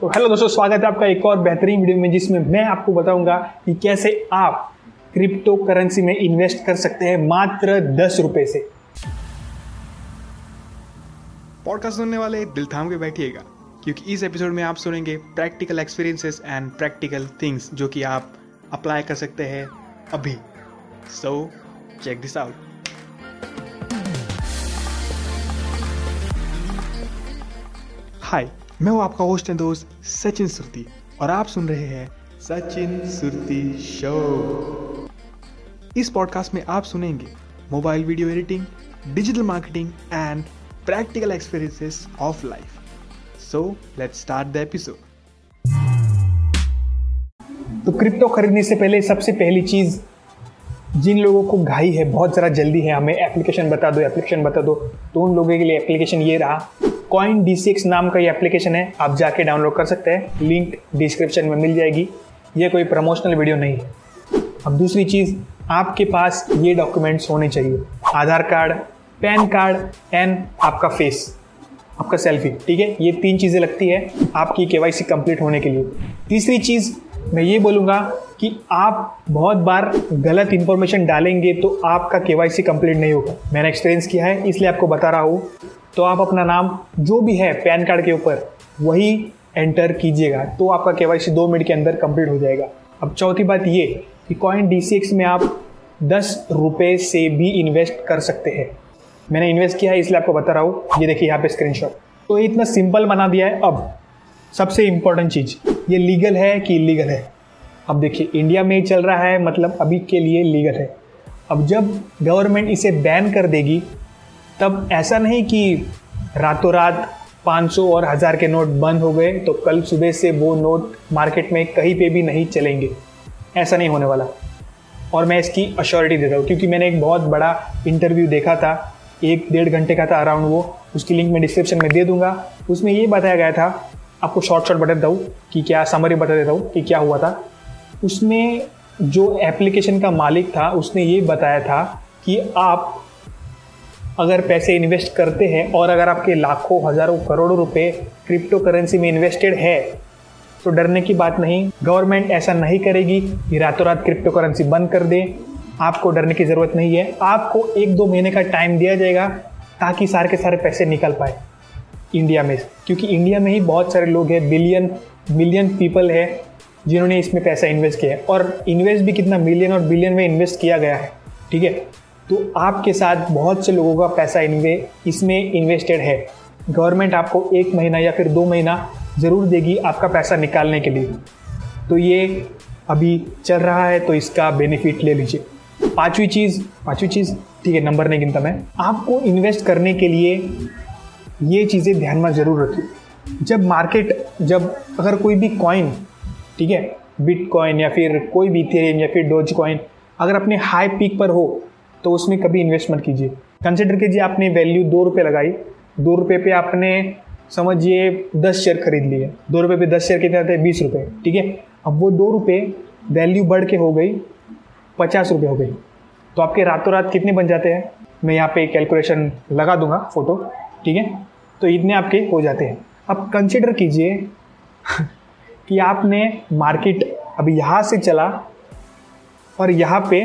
तो हेलो दोस्तों, स्वागत है आपका एक और बेहतरीन वीडियो में, जिसमें मैं आपको बताऊँगा कि कैसे आप क्रिप्टो करेंसी में इन्वेस्ट कर सकते हैं मात्र दस रुपए से। पॉडकास्ट सुनने वाले दिल थाम के बैठिएगा, क्योंकि इस एपिसोड में आप सुनेंगे practical experiences and practical things जो कि आप अप्लाई कर सकते हैं अभी। So check this out hi मैं हूँ आपका होस्ट एंड दोस्त सचिन सुरती, और आप सुन रहे हैं सचिन सुरती शो इस पॉडकास्ट में आप सुनेंगे mobile video editing digital marketing and practical experiences of life so let's start the episode तो क्रिप्टो खरीदने से पहले सबसे पहली चीज़, जिन लोगों को घाई है, बहुत ज़रा जल्दी है, हमें एप्लीकेशन बता दो एप्लीकेशन बता दो तो उन लोगों के लिए एप्लीकेशन ये रहा। कॉइन डी नाम का ये एप्लीकेशन है, आप जाके डाउनलोड कर सकते हैं। लिंक डिस्क्रिप्शन में मिल जाएगी। ये कोई प्रमोशनल वीडियो नहीं है। अब दूसरी चीज़, आपके पास ये डॉक्यूमेंट्स होने चाहिए। Aadhaar card, PAN card, and आपका फेस आपका सेल्फी ठीक है? ये तीन चीज़ें लगती है आपकी के वाई कंप्लीट होने के लिए। तीसरी चीज़, मैं ये बोलूँगा कि आप बहुत बार गलत इन्फॉर्मेशन डालेंगे तो आपका के वाई कंप्लीट नहीं होगा। मैंने एक्सपीरियंस किया है, इसलिए आपको बता रहा हूँ। तो आप अपना नाम जो भी है पैन कार्ड के ऊपर, वही एंटर कीजिएगा। तो आपका के दो मिनट के अंदर कंप्लीट हो जाएगा। अब चौथी बात ये कि कॉइन डी में आप दस रुपये से भी इन्वेस्ट कर सकते हैं। मैंने इन्वेस्ट किया है, इसलिए आपको बता रहा हूँ। ये देखिए यहाँ पे स्क्रीनशॉट तो ये इतना सिंपल बना दिया है। अब सबसे इम्पोर्टेंट चीज़, ये लीगल है कि इलीगल है? अब देखिए इंडिया में चल रहा है मतलब अभी के लिए लीगल है। अब जब गवर्नमेंट इसे बैन कर देगी तब ऐसा नहीं कि रातों रात 500 और हज़ार के नोट बंद हो गए तो कल सुबह से वो नोट मार्केट में कहीं पे भी नहीं चलेंगे। ऐसा नहीं होने वाला। और मैं इसकी अश्योरिटी देता हूँ, क्योंकि मैंने एक बहुत बड़ा इंटरव्यू देखा था, एक डेढ़ घंटे का था अराउंड वो, उसकी लिंक मैं डिस्क्रिप्शन में दे दूँगा। उसमें ये बताया गया था, आपको शॉर्ट शॉर्ट बता देता हूँ कि क्या समरी बता देता हूँ कि क्या हुआ था। उसमें जो एप्लीकेशन का मालिक था, उसने ये बताया था कि आप अगर पैसे इन्वेस्ट करते हैं और अगर आपके लाखों, हज़ारों, करोड़ों रुपए क्रिप्टो करेंसी में इन्वेस्टेड है तो डरने की बात नहीं। गवर्नमेंट ऐसा नहीं करेगी कि रातों रात क्रिप्टो करेंसी बंद कर दे। आपको डरने की ज़रूरत नहीं है। आपको एक दो महीने का टाइम दिया जाएगा ताकि सारे के सारे पैसे निकल पाए इंडिया में। क्योंकि इंडिया में ही बहुत सारे लोग हैं बिलियन मिलियन पीपल है, जिन्होंने इसमें पैसा इन्वेस्ट किया है। और इन्वेस्ट भी कितना मिलियन और बिलियन में इन्वेस्ट किया गया है। ठीक है? तो आपके साथ बहुत से लोगों का पैसा इन्वे, इसमें इन्वेस्टेड है। गवर्नमेंट आपको एक महीना या फिर दो महीना ज़रूर देगी आपका पैसा निकालने के लिए। तो ये अभी चल रहा है तो इसका बेनिफिट ले लीजिए। पांचवी चीज़ पांचवी चीज़, ठीक है नंबर नहीं गिनता मैं। आपको इन्वेस्ट करने के लिए ये चीज़ें ध्यान में ज़रूर रखिए। जब मार्केट जब अगर कोई भी कॉइन ठीक है बिट कॉइन या फिर कोई भी इथेरियम या फिर डोज कॉइन अगर अपने हाई पीक पर हो तो उसमें कभी इन्वेस्टमेंट कीजिए। कंसिडर कीजिए आपने वैल्यू दो रुपये लगाई। दो रुपये पे आपने, समझिए, दस शेयर खरीद लिए। दो रुपये पे दस शेयर कितने आते हैं? बीस रुपये ठीक है? अब वो दो रुपये वैल्यू बढ़ के हो गई, पचास रुपये हो गई। तो आपके रातों रात कितने बन जाते हैं? मैं यहाँ पे कैलकुलेशन लगा दूँगा फ़ोटो ठीक है? तो इतने आपके हो जाते हैं। अब कंसिडर कीजिए कि आपने मार्केट अभी यहाँ से चला और यहाँ पे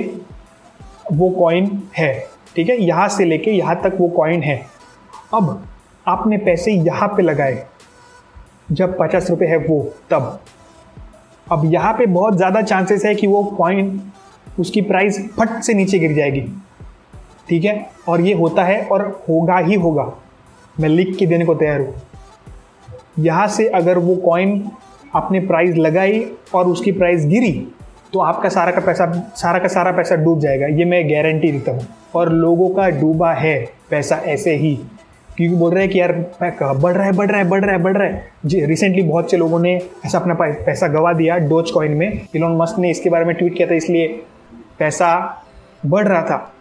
वो कॉइन है, ठीक है? यहाँ से लेके यहाँ तक वो कॉइन है। अब आपने पैसे यहाँ पे लगाए, जब पचास रुपये है वो, तब। अब यहाँ पे बहुत ज़्यादा चांसेस है कि वो कॉइन उसकी प्राइस फट से नीचे गिर जाएगी, ठीक है? और ये होता है और होगा ही होगा। मैं लिख के देने को तैयार हूँ। यहाँ से अगर वो कॉइन आपने प्राइस लगाई और उसकी प्राइस गिरी तो आपका सारा का पैसा, सारा का सारा पैसा डूब जाएगा। ये मैं गारंटी देता हूँ। और लोगों का डूबा है पैसा ऐसे ही। क्योंकि बोल रहे हैं कि यार बढ़ रहा है, बढ़ रहा है, बढ़ रहा है, बढ़ रहा है। जी रिसेंटली बहुत से लोगों ने ऐसा अपना पैसा गवा दिया डोज कॉइन में। इलोन मस्क ने इसके बारे में ट्वीट किया था, इसलिए पैसा बढ़ रहा था।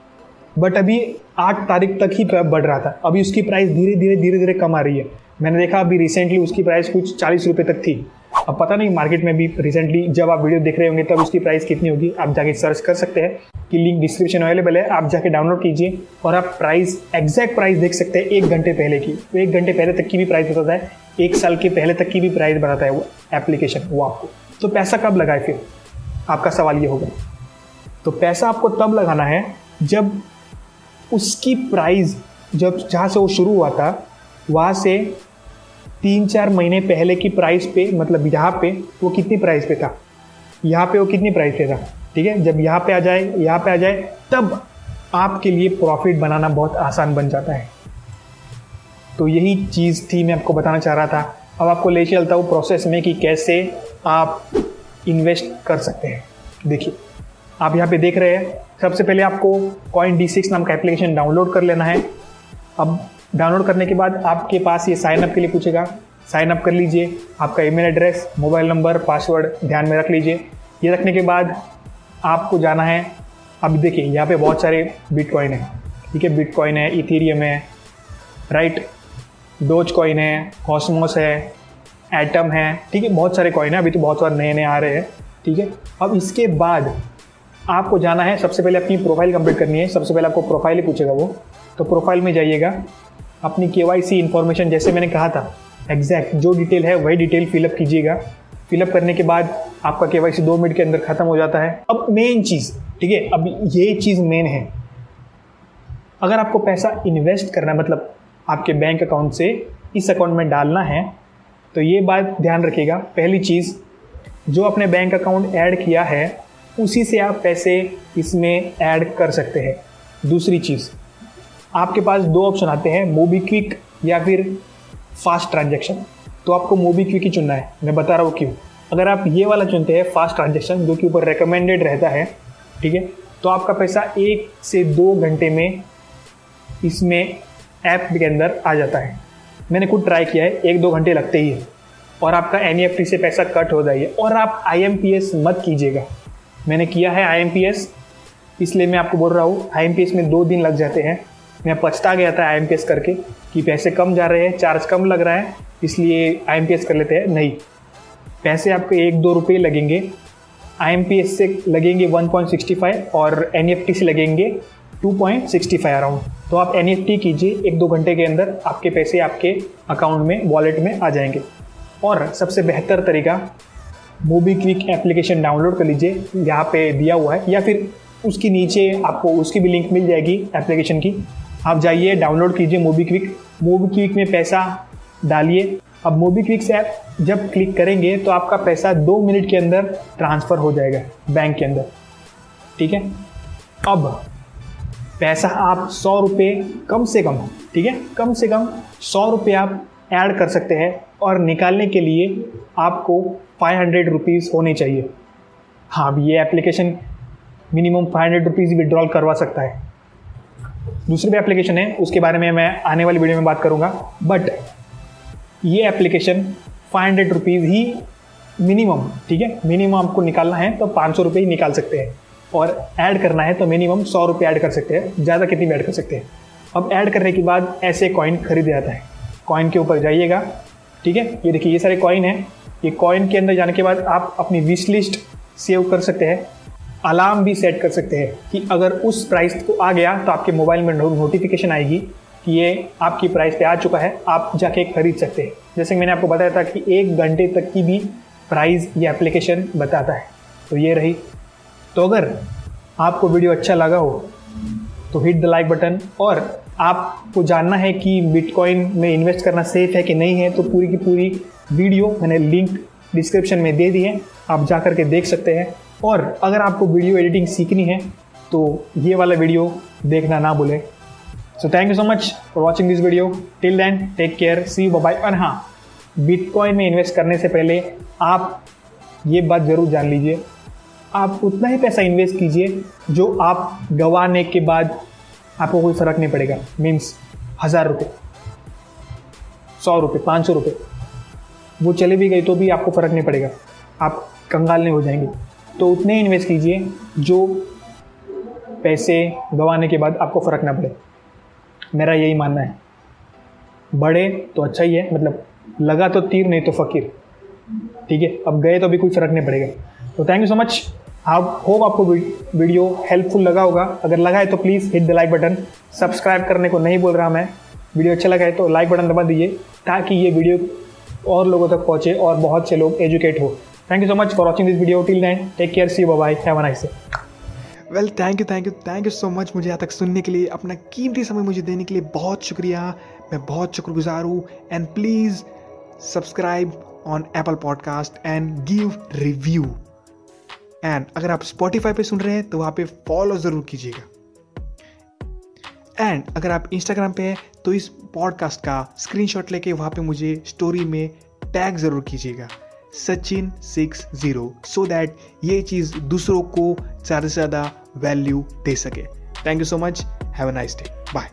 बट अभी आठ तारीख तक ही बढ़ रहा था। अभी उसकी प्राइस धीरे धीरे धीरे धीरे कम आ रही है। मैंने देखा अभी रिसेंटली उसकी प्राइस कुछ चालीस रुपये तक थी। अब पता नहीं मार्केट में भी रिसेंटली जब आप वीडियो देख रहे होंगे, तब उसकी प्राइस कितनी होगी, आप जाके सर्च कर सकते हैं कि लिंक डिस्क्रिप्शन अवेलेबल है, आप जाके डाउनलोड कीजिए और आप प्राइस एग्जैक्ट प्राइस देख सकते हैं एक घंटे पहले की। तो एक घंटे पहले तक की भी प्राइस बताता है, एक साल के पहले तक की भी प्राइस बताता है वो एप्लीकेशन वो आपको। तो पैसा कब लगाए फिर? आपका सवाल ये होगा। तो पैसा आपको तब लगाना है जब उसकी प्राइस जब जहाँ से वो शुरू हुआ था, वहाँ से तीन चार महीने पहले की प्राइस पे मतलब यहाँ पे, वो कितनी प्राइस पे था? यहाँ पे वो कितनी प्राइस पे था? ठीक है? जब यहाँ पे आ जाए, यहाँ पे आ जाए, तब आपके लिए प्रॉफिट बनाना बहुत आसान बन जाता है। तो यही चीज़ थी मैं आपको बताना चाह रहा था। अब आपको ले चलता हूँ प्रोसेस में कि कैसे आप इन्वेस्ट कर सकते हैं। देखिए, आप यहाँ पे देख रहे हैं, सबसे पहले आपको कॉइन डी सिक्स नाम का एप्लीकेशन डाउनलोड कर लेना है। अब डाउनलोड करने के बाद आपके पास ये साइन अप के लिए पूछेगा। साइन अप कर लीजिए। आपका email address mobile number password ध्यान में रख लीजिए। ये रखने के बाद आपको जाना है। अब देखिए, यहाँ पे बहुत सारे बिटकॉइन है। ठीक है बिटकॉइन है इथीरियम है राइट डोज कॉइन है कॉस्मोस है एटम है। ठीक है, बहुत सारे कॉइन है। अभी तो बहुत सारे नए नए आ रहे हैं। ठीक है, अब इसके बाद आपको जाना है। सबसे पहले अपनी प्रोफ़ाइल कंप्लीट करनी है। सबसे पहले आपको प्रोफ़ाइल ही पूछेगा वो। तो प्रोफ़ाइल में जाइएगा। अपनी के वाई सी इन्फॉर्मेशन जैसे मैंने कहा था। एग्जैक्ट जो डिटेल है, वही डिटेल फिलअप कीजिएगा। फिलअप करने के बाद आपका के वाई सी दो मिनट के अंदर ख़त्म हो जाता है। अब मेन चीज़, ठीक है? अब ये चीज़ मेन है। अगर आपको पैसा इन्वेस्ट करना है मतलब आपके बैंक अकाउंट से इस अकाउंट में डालना है तो ये बात ध्यान रखिएगा। पहली चीज़, जो आपने बैंक अकाउंट ऐड किया है, उसी से आप पैसे इसमें ऐड कर सकते हैं। दूसरी चीज़ आपके पास दो ऑप्शन आते हैं मोबी क्विक या फिर फास्ट ट्रांजेक्शन तो आपको मोबी क्विक ही चुनना है। मैं बता रहा हूँ क्यों। अगर आप ये वाला चुनते हैं फास्ट ट्रांजेक्शन जो कि ऊपर रिकमेंडेड रहता है, ठीक है तो आपका पैसा एक से दो घंटे में इसमें ऐप के अंदर आ जाता है। मैंने खुद ट्राई किया है, एक दो घंटे लगते ही है। और आपका एनईएफटी से पैसा कट हो जाइए। और आप आईएमपीएस मत कीजिएगा। मैंने किया है आईएमपीएस इसलिए मैं आपको बोल रहा हूँ आई में दो दिन लग जाते हैं। मैं पछता गया था आईएमपीएस करके कि पैसे कम जा रहे हैं चार्ज कम लग रहा है, इसलिए आईएमपीएस कर लेते हैं। नहीं, पैसे आपके एक दो रुपये लगेंगे। आईएमपीएस से लगेंगे 1.65 और एन से लगेंगे 2.65 अराउंड तो आप एन कीजिए, एक दो घंटे के अंदर आपके पैसे आपके अकाउंट में वॉलेट में आ जाएँगे। और सबसे बेहतर तरीका मोबी क्विक एप्लीकेशन डाउनलोड कर लीजिए, यहाँ पे दिया हुआ है, या फिर उसके नीचे आपको, उसकी भी लिंक मिल जाएगी एप्लीकेशन की। आप जाइए डाउनलोड कीजिए मोबी क्विक मोबी क्विक में पैसा डालिए। अब मोबी क्विक ऐप जब क्लिक करेंगे तो आपका पैसा दो मिनट के अंदर ट्रांसफ़र हो जाएगा बैंक के अंदर। ठीक है? अब पैसा आप सौ रुपये कम से कम, ठीक है? कम से कम सौ रुपये आप ऐड कर सकते हैं और निकालने के लिए आपको फाइव हंड्रेड रुपीज़ होने चाहिए। हाँ अब ये application minimum five hundred rupees withdrawal करवा सकता है। दूसरी भी एप्लीकेशन है, उसके बारे में मैं आने वाली वीडियो में बात करूँगा। बट ये एप्लीकेशन फाइव हंड्रेड रुपीज़ ही मिनिमम ठीक है? मिनिमम आपको निकालना है तो पाँच सौ रुपये ही निकाल सकते हैं। और ऐड करना है तो मिनिमम सौ रुपये ऐड कर सकते हैं, ज़्यादा कितनी भी ऐड कर सकते हैं। अब ऐड करने के बाद ऐसे कॉइन खरीद जाता है। कॉइन के ऊपर जाइएगा, ठीक है? ये देखिए, ये सारे कॉइन है। ये कॉइन के अंदर जाने के बाद आप अपनी विश लिस्ट सेव कर सकते हैं। अलार्म भी सेट कर सकते हैं कि अगर उस प्राइस को आ गया तो आपके मोबाइल में नोटिफिकेशन आएगी कि ये आपकी प्राइस पे आ चुका है, आप जाके खरीद सकते हैं। जैसे मैंने आपको बताया था कि एक घंटे तक की भी प्राइस ये एप्लीकेशन बताता है। तो ये रही। तो अगर आपको वीडियो अच्छा लगा हो तो हिट द लाइक बटन और आपको जानना है कि बिटकॉइन में इन्वेस्ट करना सेफ़ है कि नहीं है तो पूरी की पूरी वीडियो मैंने लिंक डिस्क्रिप्शन में दे दी है। आप जा कर के देख सकते हैं। और अगर आपको वीडियो एडिटिंग सीखनी है तो ये वाला वीडियो देखना ना भूलें। So thank you so much for watching this video till then take care see you bye और हाँ बिटकॉइन में इन्वेस्ट करने से पहले आप ये बात ज़रूर जान लीजिए। आप उतना ही पैसा इन्वेस्ट कीजिए जो आप गंवाने के बाद आपको कोई फ़र्क नहीं पड़ेगा। मीन्स हज़ार रुपये सौ रुपये पाँच सौ रुपये वो चले भी गई तो भी आपको फ़र्क नहीं पड़ेगा। आप कंगाल नहीं हो जाएँगे। तो उतने इन्वेस्ट कीजिए, जो पैसे गंवाने के बाद आपको फ़र्क ना पड़े। मेरा यही मानना है। बढ़े तो अच्छा ही है मतलब लगा तो तीर, नहीं तो फ़कीर। ठीक है? अब गए तो अभी कोई फ़र्क नहीं पड़ेगा। तो थैंक यू सो मच आप होप आपको वीडियो हेल्पफुल लगा होगा। अगर लगा है तो please hit the like button subscribe करने को नहीं बोल रहा मैं। वीडियो अच्छा लगा है तो लाइक बटन दबा दीजिए, ताकि ये वीडियो और लोगों तक पहुँचे और बहुत से लोग एजुकेट हो। Thank you so much for watching this video till then take care see bye have a nice day well thank you thank you thank you so much मुझे यहाँ तक सुनने के लिए, अपना कीमती समय मुझे देने के लिए बहुत शुक्रिया। मैं बहुत शुक्रगुजार हूँ। And please subscribe on Apple podcast and give review and अगर आप स्पॉटिफाई पे सुन रहे हैं तो वहाँ पे फॉलो ज़रूर कीजिएगा। एंड अगर आप इंस्टाग्राम पे हैं तो इस पॉडकास्ट का स्क्रीनशॉट लेके वहाँ पे मुझे स्टोरी में टैग ज़रूर कीजिएगा। Sachin six zero so that ये चीज़ दूसरों को ज़्यादा से ज़्यादा वैल्यू दे सके। Thank you so much have a nice day bye